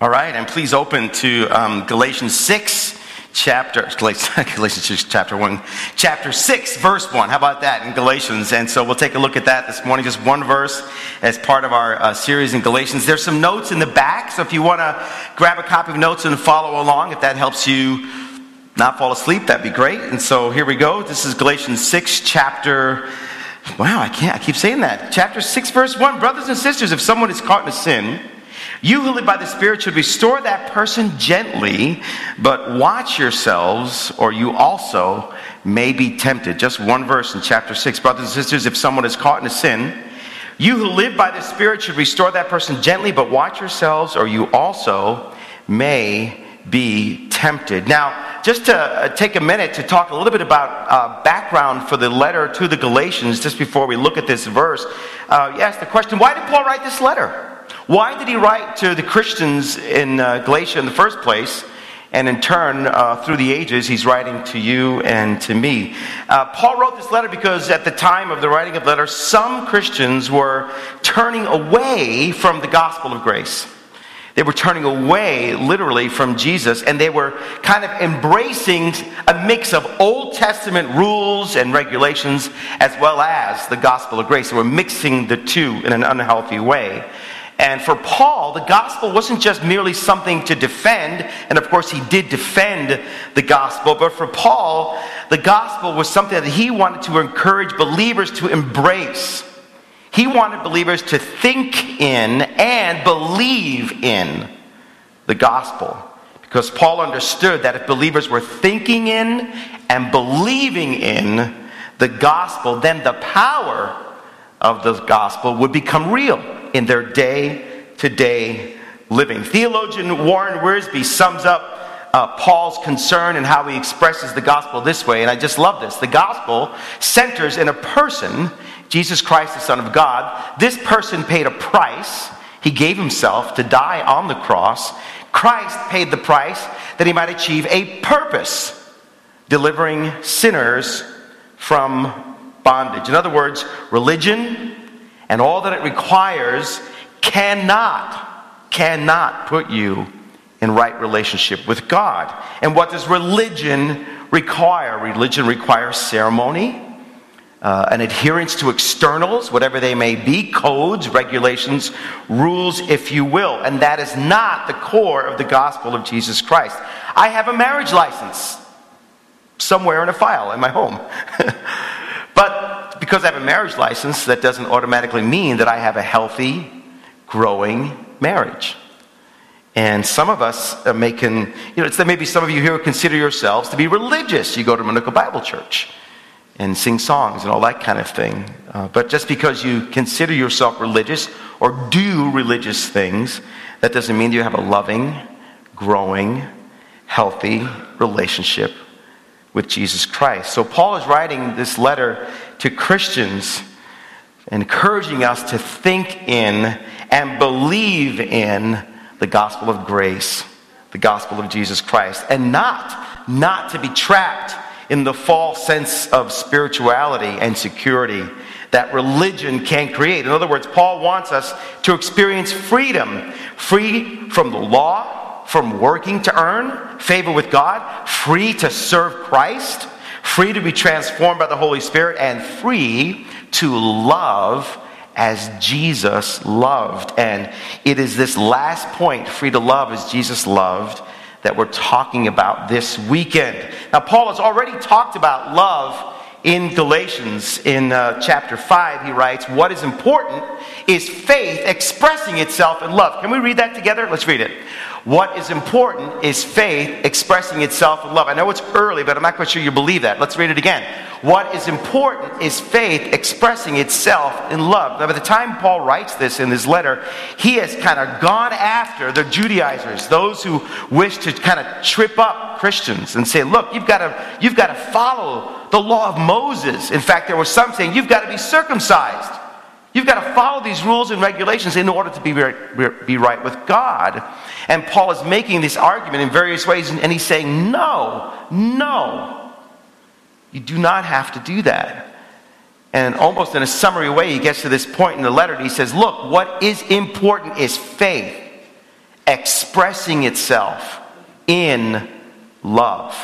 All right, and please open to um, Galatians 6, chapter, Galatians 6, chapter 1, chapter 6, verse 1. How about that in Galatians? And so we'll take a look at that this morning, just one verse as part of our uh, series in Galatians. There's some notes in the back, so if you want to grab a copy of notes and follow along, if that helps you not fall asleep, that'd be great. And so here we go. This is Galatians 6, chapter Wow, I can't. I keep saying that. Chapter 6, verse 1. Brothers and sisters, if someone is caught in a sin, you who live by the Spirit should restore that person gently, but watch yourselves, or you also may be tempted. Just one verse in chapter 6. Brothers and sisters, if someone is caught in a sin, you who live by the Spirit should restore that person gently, but watch yourselves, or you also may be tempted. Now, just to uh, take a minute to talk a little bit about uh, background for the letter to the Galatians, just before we look at this verse, uh, you ask the question why did Paul write this letter? Why did he write to the Christians in uh, Galatia in the first place? And in turn, uh, through the ages, he's writing to you and to me. Uh, Paul wrote this letter because at the time of the writing of the letter, some Christians were turning away from the gospel of grace. They were turning away, literally, from Jesus, and they were kind of embracing a mix of Old Testament rules and regulations as well as the gospel of grace. They were mixing the two in an unhealthy way. And for Paul, the gospel wasn't just merely something to defend, and of course, he did defend the gospel, but for Paul, the gospel was something that he wanted to encourage believers to embrace. He wanted believers to think in and believe in the gospel. Because Paul understood that if believers were thinking in and believing in the gospel, then the power of the gospel would become real in their day to day living. Theologian Warren Wiersbe sums up uh, Paul's concern and how he expresses the gospel this way, and I just love this. The gospel centers in a person, Jesus Christ, the Son of God. This person paid a price. He gave himself to die on the cross. Christ paid the price that he might achieve a purpose, delivering sinners from bondage. In other words, religion and all that it requires cannot, cannot put you in right relationship with God. And what does religion require? Religion requires ceremony, uh, an adherence to externals, whatever they may be, codes, regulations, rules, if you will. And that is not the core of the gospel of Jesus Christ. I have a marriage license somewhere in a file in my home. because I have a marriage license, that doesn't automatically mean that I have a healthy, growing marriage. And some of us are making, you know, there may be some of you here who consider yourselves to be religious. You go to Manuka Bible Church and sing songs and all that kind of thing. Uh, but just because you consider yourself religious or do religious things, that doesn't mean you have a loving, growing, healthy relationship with Jesus Christ. So Paul is writing this letter to Christians, encouraging us to think in and believe in the gospel of grace, the gospel of Jesus Christ, and not, not to be trapped in the false sense of spirituality and security that religion can create. In other words, Paul wants us to experience freedom, free from the law, from working to earn favor with God, free to serve Christ, free to be transformed by the Holy Spirit, and free to love as Jesus loved. And it is this last point, free to love as Jesus loved, that we're talking about this weekend. Now, Paul has already talked about love in Galatians in uh, chapter 5. He writes, What is important is faith expressing itself in love. Can we read that together? Let's read it. What is important is faith expressing itself in love. I know it's early, but I'm not quite sure you believe that. Let's read it again. What is important is faith expressing itself in love. Now, by the time Paul writes this in his letter, he has kind of gone after the Judaizers, those who wish to kind of trip up Christians and say, look, you've got to, you've got to follow the law of Moses. In fact, there were some saying, you've got to be circumcised. You've got to follow these rules and regulations in order to be right, be right with God. And Paul is making this argument in various ways, and he's saying, no, no, you do not have to do that. And almost in a summary way, he gets to this point in the letter, and he says, look, what is important is faith expressing itself in love.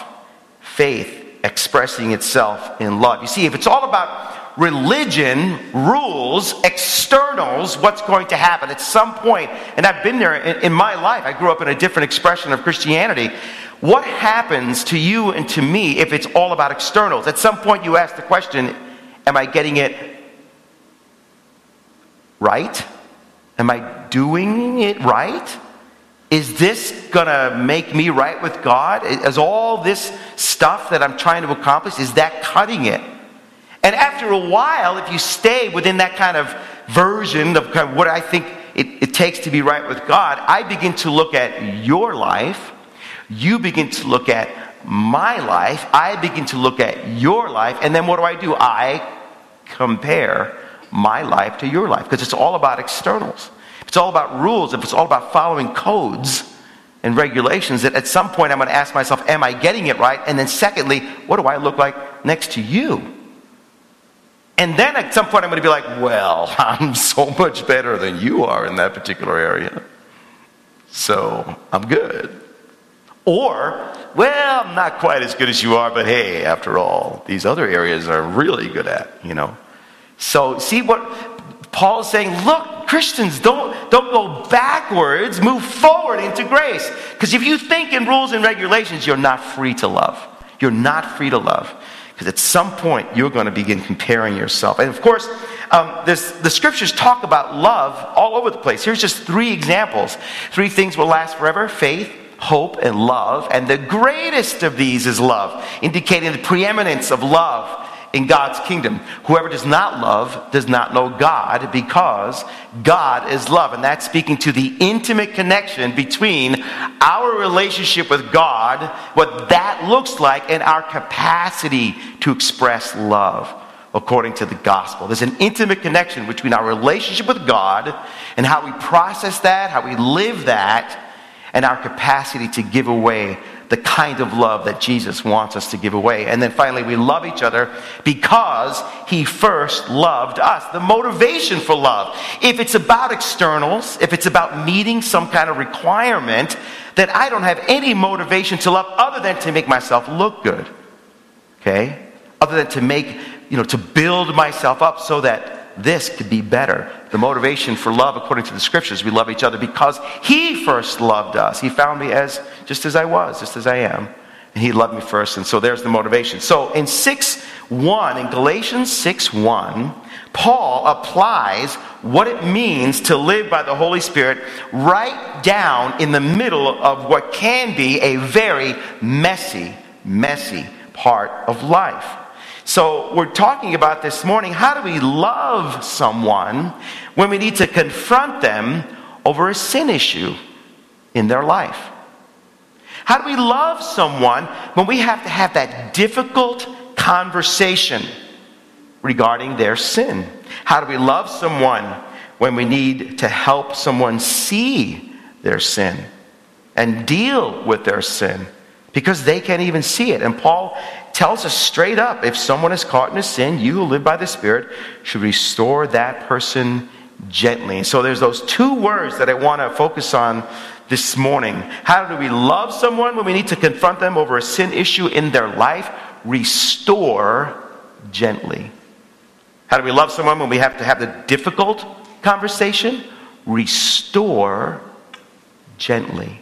Faith expressing itself in love. You see, if it's all about religion, rules, externals, what's going to happen at some point, and I've been there in, in my life, I grew up in a different expression of Christianity. What happens to you and to me if it's all about externals? At some point, you ask the question Am I getting it right? Am I doing it right? Is this going to make me right with God? Is all this stuff that I'm trying to accomplish, is that cutting it? And after a while, if you stay within that kind of version of, kind of what I think it, it takes to be right with God, I begin to look at your life. You begin to look at my life. I begin to look at your life. And then what do I do? I compare my life to your life because it's all about externals it's all about rules, if it's all about following codes and regulations, that at some point I'm going to ask myself, am I getting it right? And then, secondly, what do I look like next to you? And then at some point I'm going to be like, well, I'm so much better than you are in that particular area. So I'm good. Or, well, I'm not quite as good as you are, but hey, after all, these other areas are really good at, you know. So see what Paul is saying, look, Christians, don't, don't go backwards, move forward into grace. Because if you think in rules and regulations, you're not free to love. You're not free to love. Because at some point, you're going to begin comparing yourself. And of course, um, the scriptures talk about love all over the place. Here's just three examples. Three things will last forever faith, hope, and love. And the greatest of these is love, indicating the preeminence of love in God's kingdom. Whoever does not love does not know God because God is love. And that's speaking to the intimate connection between our relationship with God, what that looks like, and our capacity to express love according to the gospel. There's an intimate connection between our relationship with God and how we process that, how we live that, and our capacity to give away the kind of love that Jesus wants us to give away. And then finally, we love each other because he first loved us. The motivation for love. If it's about externals, if it's about meeting some kind of requirement, then I don't have any motivation to love other than to make myself look good. Okay? Other than to make, you know, to build myself up so that this could be better. The motivation for love, according to the scriptures, we love each other because He first loved us. He found me as just as I was, just as I am. And He loved me first. And so there's the motivation. So in 6 1, in Galatians 6 1, Paul applies what it means to live by the Holy Spirit right down in the middle of what can be a very messy, messy part of life. So, we're talking about this morning how do we love someone when we need to confront them over a sin issue in their life? How do we love someone when we have to have that difficult conversation regarding their sin? How do we love someone when we need to help someone see their sin and deal with their sin because they can't even see it? And Paul tells us straight up if someone is caught in a sin, you who live by the Spirit should restore that person gently. So there's those two words that I want to focus on this morning. How do we love someone when we need to confront them over a sin issue in their life? Restore gently. How do we love someone when we have to have the difficult conversation? Restore gently.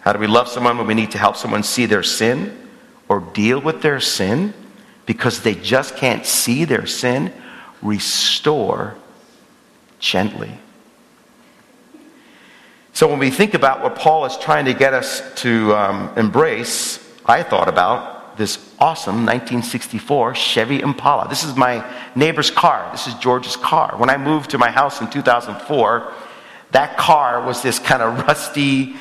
How do we love someone when we need to help someone see their sin? or deal with their sin because they just can't see their sin, restore gently. So, when we think about what Paul is trying to get us to um, embrace, I thought about this awesome 1964 Chevy Impala. This is my neighbor's car. This is George's car. When I moved to my house in 2004, that car was this kind of rusty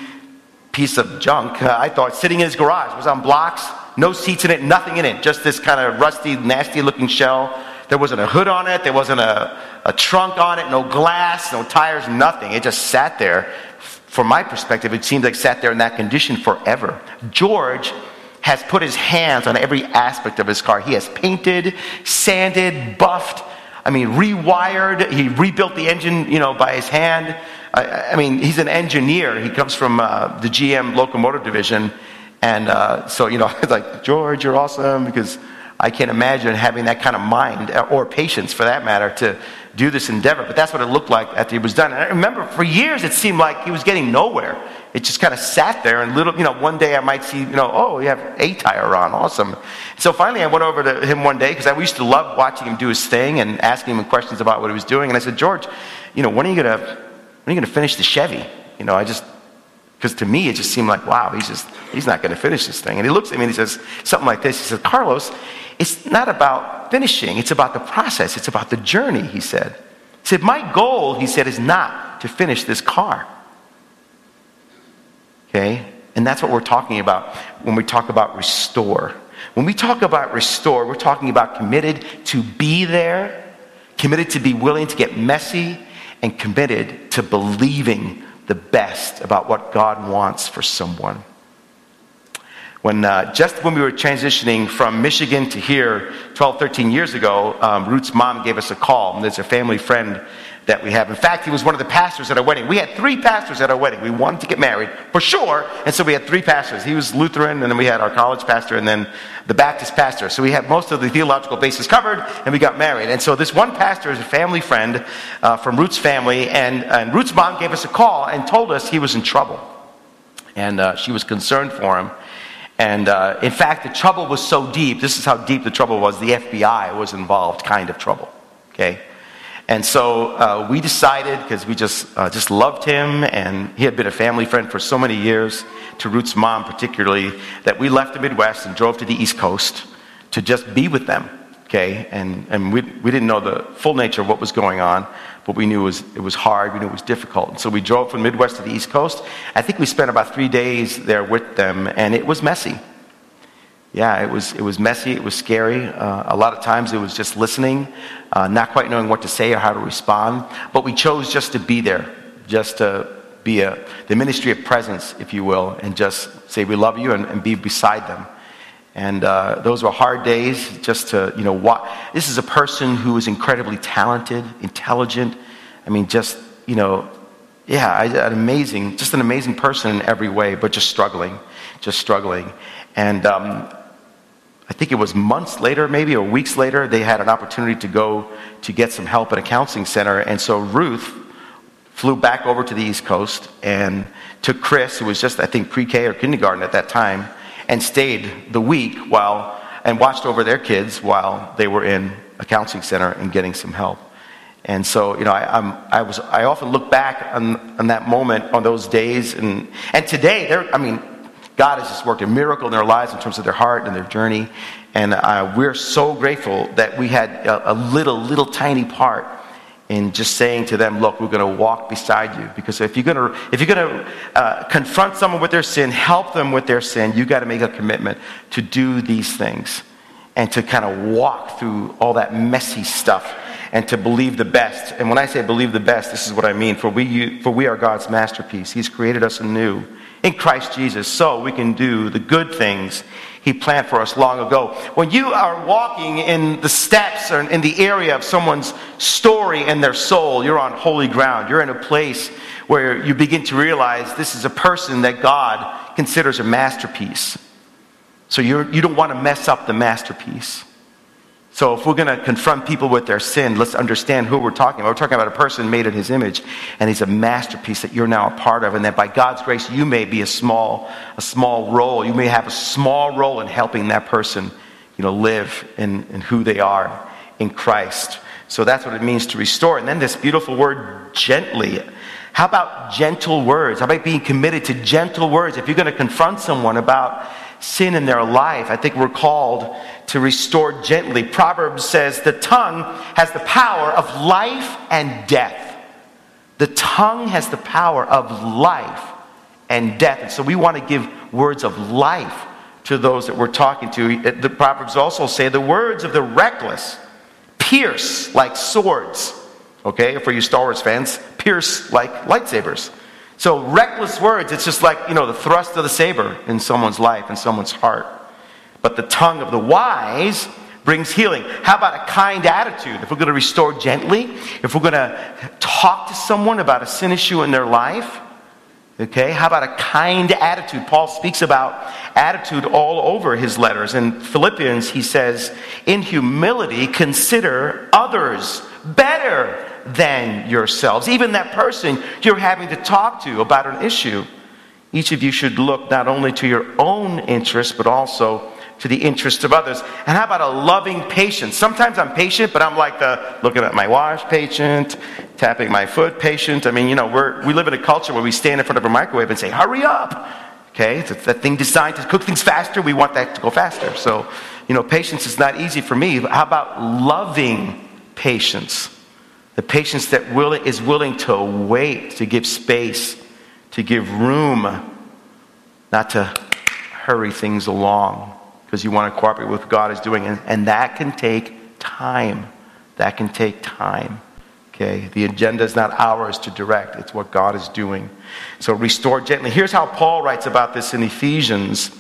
piece of junk. Uh, I thought sitting in his garage. It was on blocks no seats in it, nothing in it, just this kind of rusty, nasty looking shell. There wasn't a hood on it, there wasn't a, a trunk on it, no glass, no tires, nothing. It just sat there. From my perspective, it seems like sat there in that condition forever. George has put his hands on every aspect of his car. He has painted, sanded, buffed, I mean, rewired. He rebuilt the engine, you know, by his hand. I, I mean, he's an engineer. He comes from uh, the GM locomotive division. And uh, so, you know, it's like, George, you're awesome because I can't imagine having that kind of mind uh, or patience for that matter to do this endeavor. But that's what it looked like after he was done. And I remember for years it seemed like he was getting nowhere. It just kind of sat there and little, you know, one day I might see, you know, oh, you have a tire on, awesome. So finally I went over to him one day because I used to love watching him do his thing and asking him questions about what he was doing. And I said, George, you know, when are you going to, when are you going to finish the Chevy? You know, I just, because to me it just seemed like, wow, he's just, he's not going to finish this thing. And he looks at me and he says something like this. He says, Carlos, it's not about finishing, it's about the process, it's about the journey, he said. He said, My goal, he said, is not to finish this car. Okay? And that's what we're talking about when we talk about restore. When we talk about restore, we're talking about committed to be there, committed to be willing to get messy, and committed to believing the best about what God wants for someone. When, uh, just when we were transitioning from Michigan to here 12, 13 years ago, um, Ruth's mom gave us a call. And there's a family friend that we have. In fact, he was one of the pastors at our wedding. We had three pastors at our wedding. We wanted to get married for sure, and so we had three pastors. He was Lutheran, and then we had our college pastor, and then the Baptist pastor. So we had most of the theological bases covered, and we got married. And so this one pastor is a family friend uh, from Ruth's family, and, and Ruth's mom gave us a call and told us he was in trouble. And uh, she was concerned for him. And uh, in fact, the trouble was so deep. This is how deep the trouble was. The FBI was involved, kind of trouble. Okay? And so uh, we decided, because we just, uh, just loved him, and he had been a family friend for so many years, to Ruth's mom particularly, that we left the Midwest and drove to the East Coast to just be with them. Okay? And, and we, we didn't know the full nature of what was going on, but we knew it was, it was hard, we knew it was difficult. And so we drove from the Midwest to the East Coast. I think we spent about three days there with them, and it was messy yeah, it was, it was messy, it was scary. Uh, a lot of times it was just listening, uh, not quite knowing what to say or how to respond. But we chose just to be there, just to be a, the ministry of presence, if you will, and just say we love you and, and be beside them. And uh, those were hard days just to, you know, what, this is a person who is incredibly talented, intelligent. I mean, just, you know, yeah, an amazing, just an amazing person in every way, but just struggling, just struggling. And um, I think it was months later, maybe, or weeks later, they had an opportunity to go to get some help at a counseling center. And so Ruth flew back over to the East Coast and took Chris, who was just, I think, pre K or kindergarten at that time, and stayed the week while, and watched over their kids while they were in a counseling center and getting some help. And so, you know, I, I'm, i was, I often look back on, on that moment, on those days, and, and today, I mean, God has just worked a miracle in their lives in terms of their heart and their journey. And uh, we're so grateful that we had a, a, little, little tiny part in just saying to them, look, we're going to walk beside you. Because if you're going to, if you're going to uh, confront someone with their sin, help them with their sin, you got to make a commitment to do these things and to kind of walk through all that messy stuff and to believe the best. And when I say believe the best, this is what I mean. For we, for we are God's masterpiece. He's created us anew in Christ Jesus so we can do the good things He planned for us long ago. When you are walking in the steps or in the area of someone's story and their soul, you're on holy ground. You're in a place where you begin to realize this is a person that God considers a masterpiece. So you're, you do not want to mess up the masterpiece. So, if we're going to confront people with their sin, let's understand who we're talking about. We're talking about a person made in his image, and he's a masterpiece that you're now a part of, and that by God's grace, you may be a small, a small role. You may have a small role in helping that person, you know, live in, in who they are in Christ. So that's what it means to restore. And then this beautiful word, gently. How about gentle words? How about being committed to gentle words? If you're going to confront someone about sin in their life, I think we're called to restore gently. Proverbs says the tongue has the power of life and death. The tongue has the power of life and death. And so we want to give words of life to those that we're talking to. The Proverbs also say the words of the reckless pierce like swords. Okay, for you Star Wars fans, pierce like lightsabers. So reckless words, it's just like, you know, the thrust of the saber in someone's life, in someone's heart. But the tongue of the wise brings healing. How about a kind attitude? If we're going to restore gently, if we're going to talk to someone about a sin issue in their life, okay, how about a kind attitude? Paul speaks about attitude all over his letters. In Philippians, he says, In humility, consider others better than yourselves, even that person you're having to talk to about an issue. Each of you should look not only to your own interests, but also to the interest of others. And how about a loving patience? Sometimes I'm patient, but I'm like the looking at my watch patient, tapping my foot patient. I mean, you know, we're, we live in a culture where we stand in front of a microwave and say, hurry up. Okay, it's that thing designed to cook things faster. We want that to go faster. So, you know, patience is not easy for me. How about loving patience? The patience that will, is willing to wait, to give space, to give room, not to hurry things along because you want to cooperate with what God is doing. And, and that can take time. That can take time. Okay? The agenda is not ours to direct, it's what God is doing. So restore gently. Here's how Paul writes about this in Ephesians.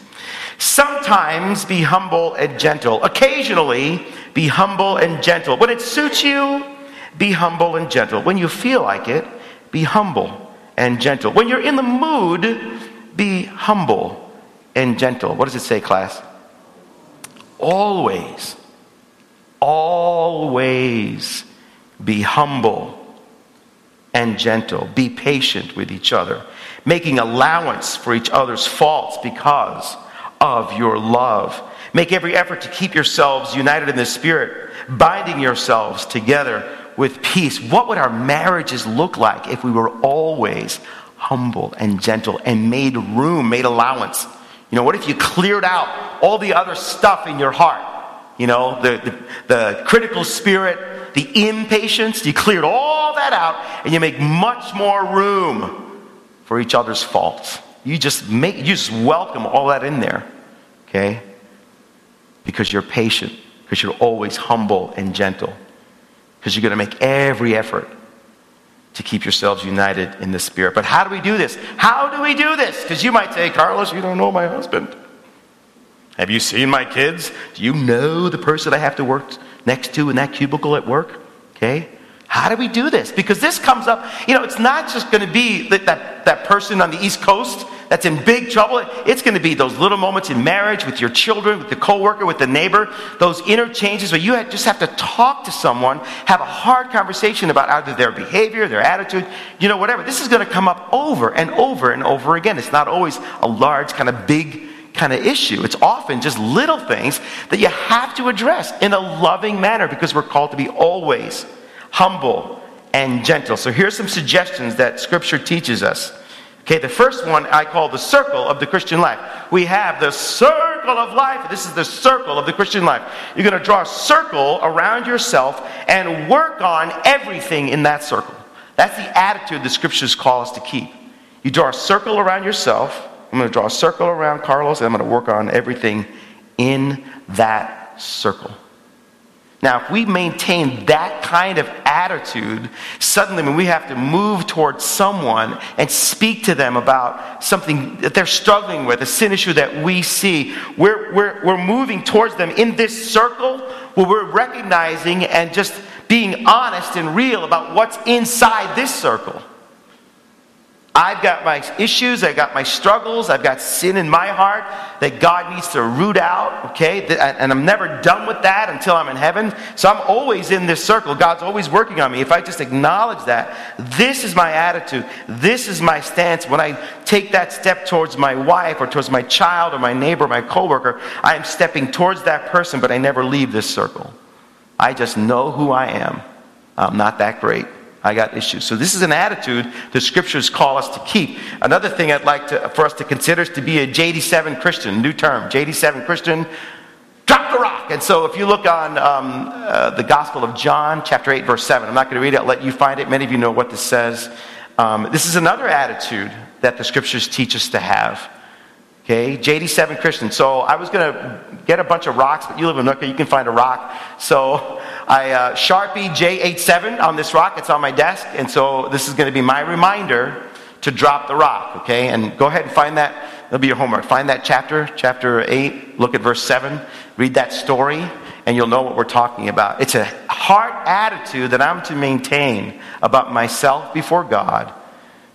Sometimes be humble and gentle. Occasionally be humble and gentle. When it suits you, be humble and gentle. When you feel like it, be humble and gentle. When you're in the mood, be humble and gentle. What does it say, class? always, always be humble and gentle. Be patient with each other, making allowance for each other's faults because of your love. Make every effort to keep yourselves united in the Spirit, binding yourselves together with peace. What would our marriages look like if we were always humble and gentle and made room, made allowance you know, what if you cleared out all the other stuff in your heart? You know, the, the, the critical spirit, the impatience, you cleared all that out and you make much more room for each other's faults. You just make, you just welcome all that in there, okay? Because you're patient, because you're always humble and gentle, because you're going to make every effort to keep yourselves united in the Spirit. But how do we do this? How do we do this? Because you might say, Carlos, you don't know my husband. Have you seen my kids? Do you know the person I have to work next to in that cubicle at work? Okay. How do we do this? Because this comes up, you know, it's not just going to be that, that, that person on the East Coast that's in big trouble. It's going to be those little moments in marriage with your children, with the coworker, with the neighbor, those interchanges where you just have to talk to someone, have a hard conversation about either their behavior, their attitude, you know, whatever. This is going to come up over and over and over again. It's not always a large, kind of big kind of issue. It's often just little things that you have to address in a loving manner because we're called to be always humble and gentle. So here's some suggestions that Scripture teaches us. Okay, the first one I call the circle of the Christian life. We have the circle of life. This is the circle of the Christian life. You're going to draw a circle around yourself and work on everything in that circle. That's the attitude the scriptures call us to keep. You draw a circle around yourself. I'm going to draw a circle around Carlos, and I'm going to work on everything in that circle. Now, if we maintain that kind of attitude, suddenly when we have to move towards someone and speak to them about something that they're struggling with, a sin issue that we see, we're, we're, we're moving towards them in this circle where we're recognizing and just being honest and real about what's inside this circle. I've got my issues, I've got my struggles, I've got sin in my heart that God needs to root out, okay? And I'm never done with that until I'm in heaven. So I'm always in this circle. God's always working on me. If I just acknowledge that, this is my attitude, this is my stance. When I take that step towards my wife or towards my child or my neighbor or my coworker, I am stepping towards that person, but I never leave this circle. I just know who I am. I'm not that great. I got issues. So this is an attitude the scriptures call us to keep. Another thing I'd like to, for us to consider is to be a J87 Christian, new term, J87 Christian. Drop the rock. And so if you look on um, uh, the Gospel of John, chapter 8, verse 7, I'm not going to read it, I'll let you find it. Many of you know what this says. Um, this is another attitude that the scriptures teach us to have. Okay, J87 Christian. So I was going to get a bunch of rocks, but you live in Nooka, you can find a rock. So I uh, Sharpie J87 on this rock. It's on my desk, and so this is going to be my reminder to drop the rock. Okay, and go ahead and find that. That'll be your homework. Find that chapter, chapter eight. Look at verse seven. Read that story, and you'll know what we're talking about. It's a heart attitude that I'm to maintain about myself before God.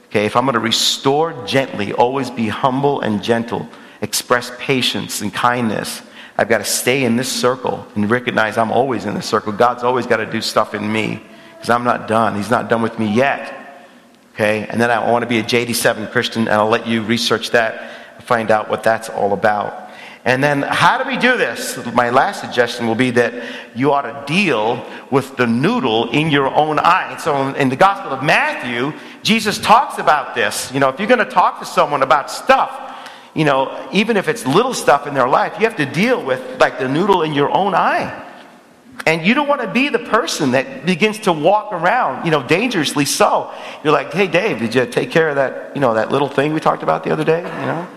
Okay, if I'm going to restore gently, always be humble and gentle, express patience and kindness, I've got to stay in this circle and recognize I'm always in this circle. God's always got to do stuff in me because I'm not done. He's not done with me yet. Okay, and then I want to be a J87 Christian, and I'll let you research that find out what that's all about. And then, how do we do this? My last suggestion will be that you ought to deal with the noodle in your own eye. So, in the Gospel of Matthew, Jesus talks about this. You know, if you're going to talk to someone about stuff, you know, even if it's little stuff in their life, you have to deal with like the noodle in your own eye. And you don't want to be the person that begins to walk around, you know, dangerously so. You're like, hey, Dave, did you take care of that, you know, that little thing we talked about the other day? You know,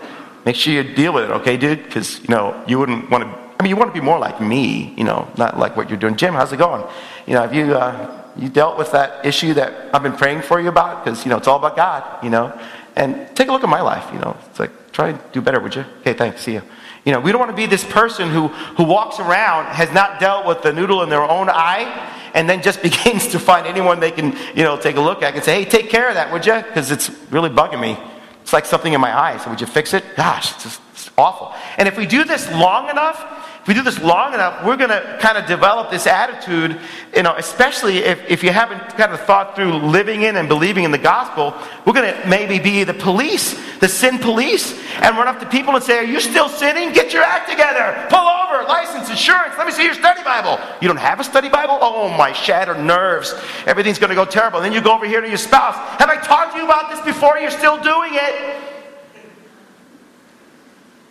make sure you deal with it, okay, dude? Because, you know, you wouldn't want to, I mean, you want to be more like me, you know, not like what you're doing. Jim, how's it going? You know, have you, uh, you dealt with that issue that I've been praying for you about? Because, you know, it's all about God, you know? And take a look at my life, you know. It's like, try to do better, would you? Okay, thanks, see you. You know, we don't want to be this person who, who walks around, has not dealt with the noodle in their own eye, and then just begins to find anyone they can, you know, take a look at and say, hey, take care of that, would you? Because it's really bugging me. It's like something in my eye. So would you fix it? Gosh, it's just it's awful. And if we do this long enough, if we do this long enough, we're going to kind of develop this attitude, you know, especially if, if you haven't kind of thought through living in and believing in the gospel, we're going to maybe be the police, the sin police, and run up to people and say, Are you still sinning? Get your act together. Pull over, license, insurance. Let me see your study Bible. You don't have a study Bible? Oh, my shattered nerves. Everything's going to go terrible. And then you go over here to your spouse. Have I talked to you about this before? You're still doing it.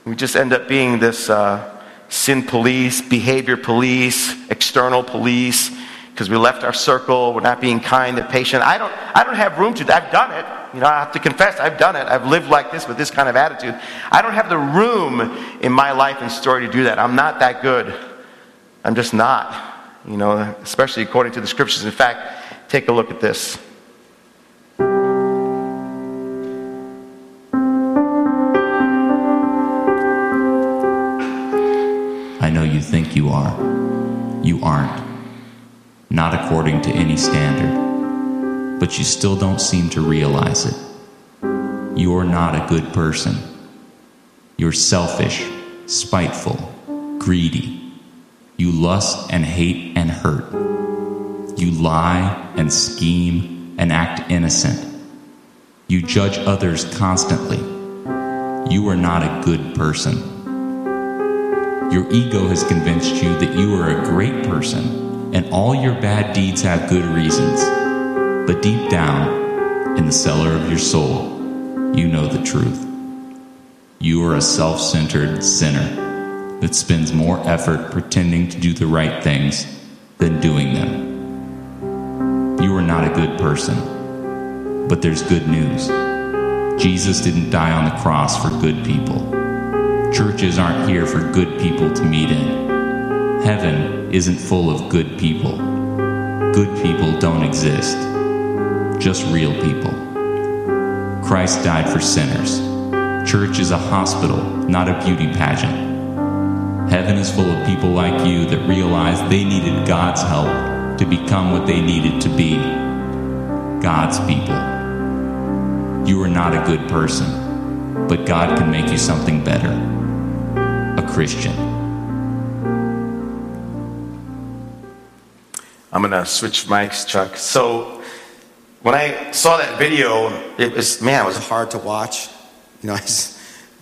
We just end up being this. Uh, sin police, behavior police, external police, because we left our circle, we're not being kind and patient. I don't, I don't have room to, I've done it. You know, I have to confess, I've done it. I've lived like this with this kind of attitude. I don't have the room in my life and story to do that. I'm not that good. I'm just not, you know, especially according to the scriptures. In fact, take a look at this. Think you are. You aren't. Not according to any standard. But you still don't seem to realize it. You're not a good person. You're selfish, spiteful, greedy. You lust and hate and hurt. You lie and scheme and act innocent. You judge others constantly. You are not a good person. Your ego has convinced you that you are a great person and all your bad deeds have good reasons. But deep down, in the cellar of your soul, you know the truth. You are a self centered sinner that spends more effort pretending to do the right things than doing them. You are not a good person, but there's good news. Jesus didn't die on the cross for good people. Churches aren't here for good people to meet in. Heaven isn't full of good people. Good people don't exist, just real people. Christ died for sinners. Church is a hospital, not a beauty pageant. Heaven is full of people like you that realized they needed God's help to become what they needed to be God's people. You are not a good person, but God can make you something better a Christian. I'm going to switch mics, Chuck. So, when I saw that video, it was, man, it was hard to watch. You know, I was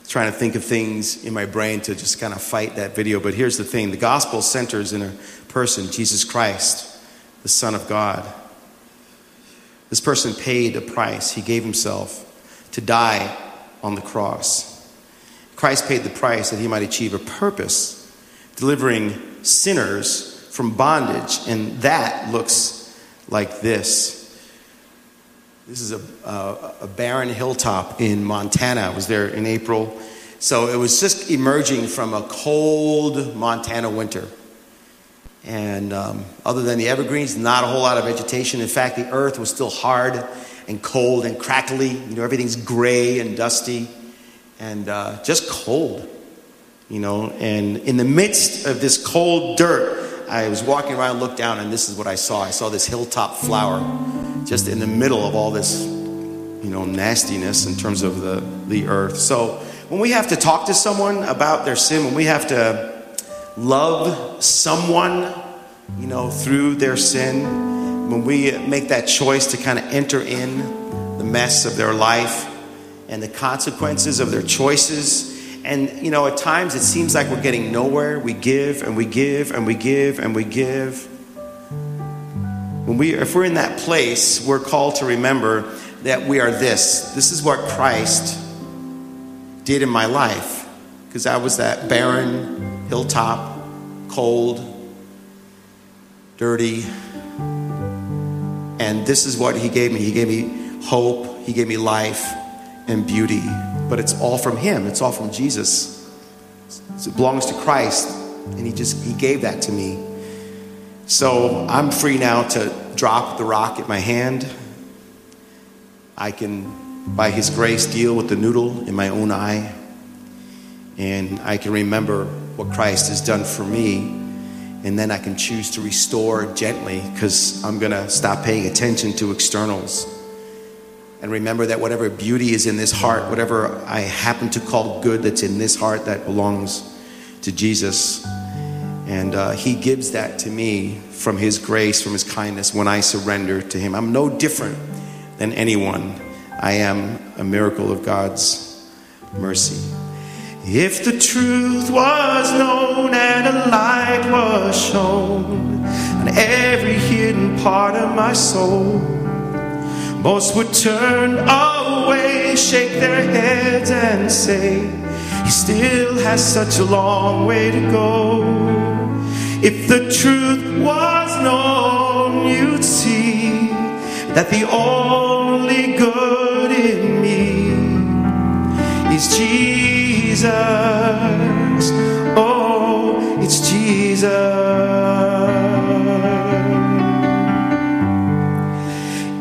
trying to think of things in my brain to just kind of fight that video. But here's the thing the gospel centers in a person, Jesus Christ, the Son of God. This person paid a price, he gave himself to die on the cross. Christ paid the price that he might achieve a purpose, delivering sinners from bondage. And that looks like this. This is a, a, a barren hilltop in Montana. I was there in April. So it was just emerging from a cold Montana winter. And um, other than the evergreens, not a whole lot of vegetation. In fact, the earth was still hard and cold and crackly. You know, everything's gray and dusty and uh, just cold, you know. And in the midst of this cold dirt, I was walking around, looked down, and this is what I saw. I saw this hilltop flower just in the middle of all this, you know, nastiness in terms of the, the earth. So when we have to talk to someone about their sin, when we have to love someone, you know, through their sin, when we make that choice to kind of enter in the mess of their life and the consequences of their choices, and, you know, at times it seems like we're getting nowhere. We give and we give and we give and we give. When we, if we're in that place, we're called to remember that we are this. This is what Christ did in my life. Because I was that barren, hilltop, cold, dirty. And this is what He gave me. He gave me hope, He gave me life and beauty but it's all from Him. It's all from Jesus. It belongs to Christ, and He just He gave that to me. So I'm free now to drop the rock at my hand. I can, by His grace, deal with the noodle in my own eye, and I can remember what Christ has done for me. And then I can choose to restore gently because I'm going to stop paying attention to externals and remember that whatever beauty is in this heart, whatever I happen to call good that's in this heart, that belongs to Jesus. And uh, He gives that to me from His grace, from His kindness when I surrender to Him. I'm no different than anyone. I am a miracle of God's mercy. If the truth was known and a light was shown on every hidden part of my soul, most would turn away, shake their heads, and say, He still has such a long way to go. If the truth was known, you'd see that the only good in me is Jesus. Oh, it's Jesus.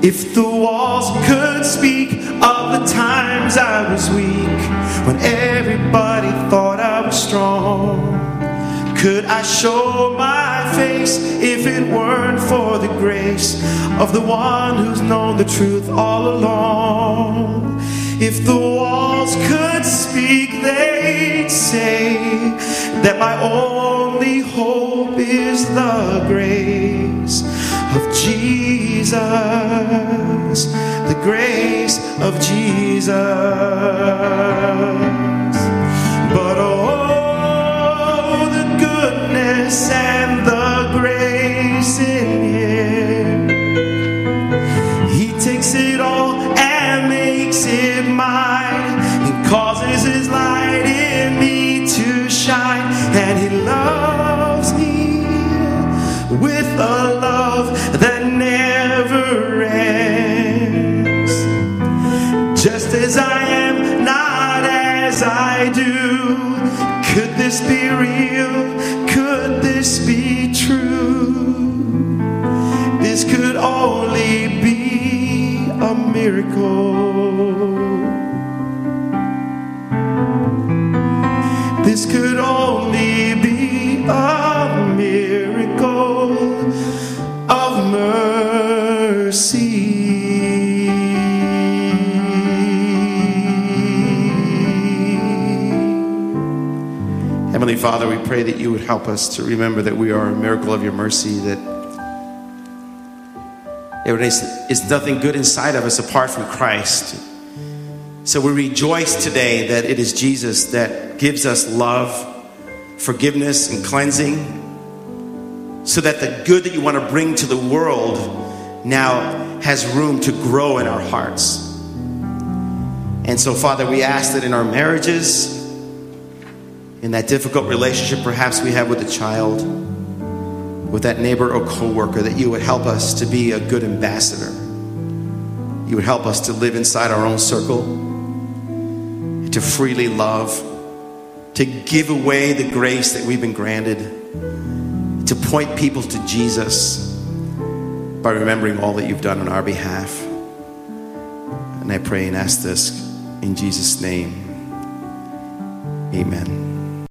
If the walls could speak of the times I was weak, when everybody thought I was strong, could I show my face if it weren't for the grace of the one who's known the truth all along? If the walls could speak, they'd say that my only hope is the grace of Jesus, the grace of Jesus. But oh, the goodness and the grace in Him. He takes it all and makes it mine. He causes His light do. Could this be real? Could this be true? This could only be a miracle. Father, we pray that you would help us to remember that we are a miracle of your mercy, that is, is nothing good inside of us apart from Christ. So we rejoice today that it is Jesus that gives us love, forgiveness, and cleansing, so that the good that you want to bring to the world now has room to grow in our hearts. And so, Father, we ask that in our marriages, in that difficult relationship perhaps we have with a child, with that neighbor or coworker, that you would help us to be a good ambassador. You would help us to live inside our own circle, to freely love, to give away the grace that we've been granted, to point people to Jesus by remembering all that you've done on our behalf. And I pray and ask this in Jesus' name. Amen.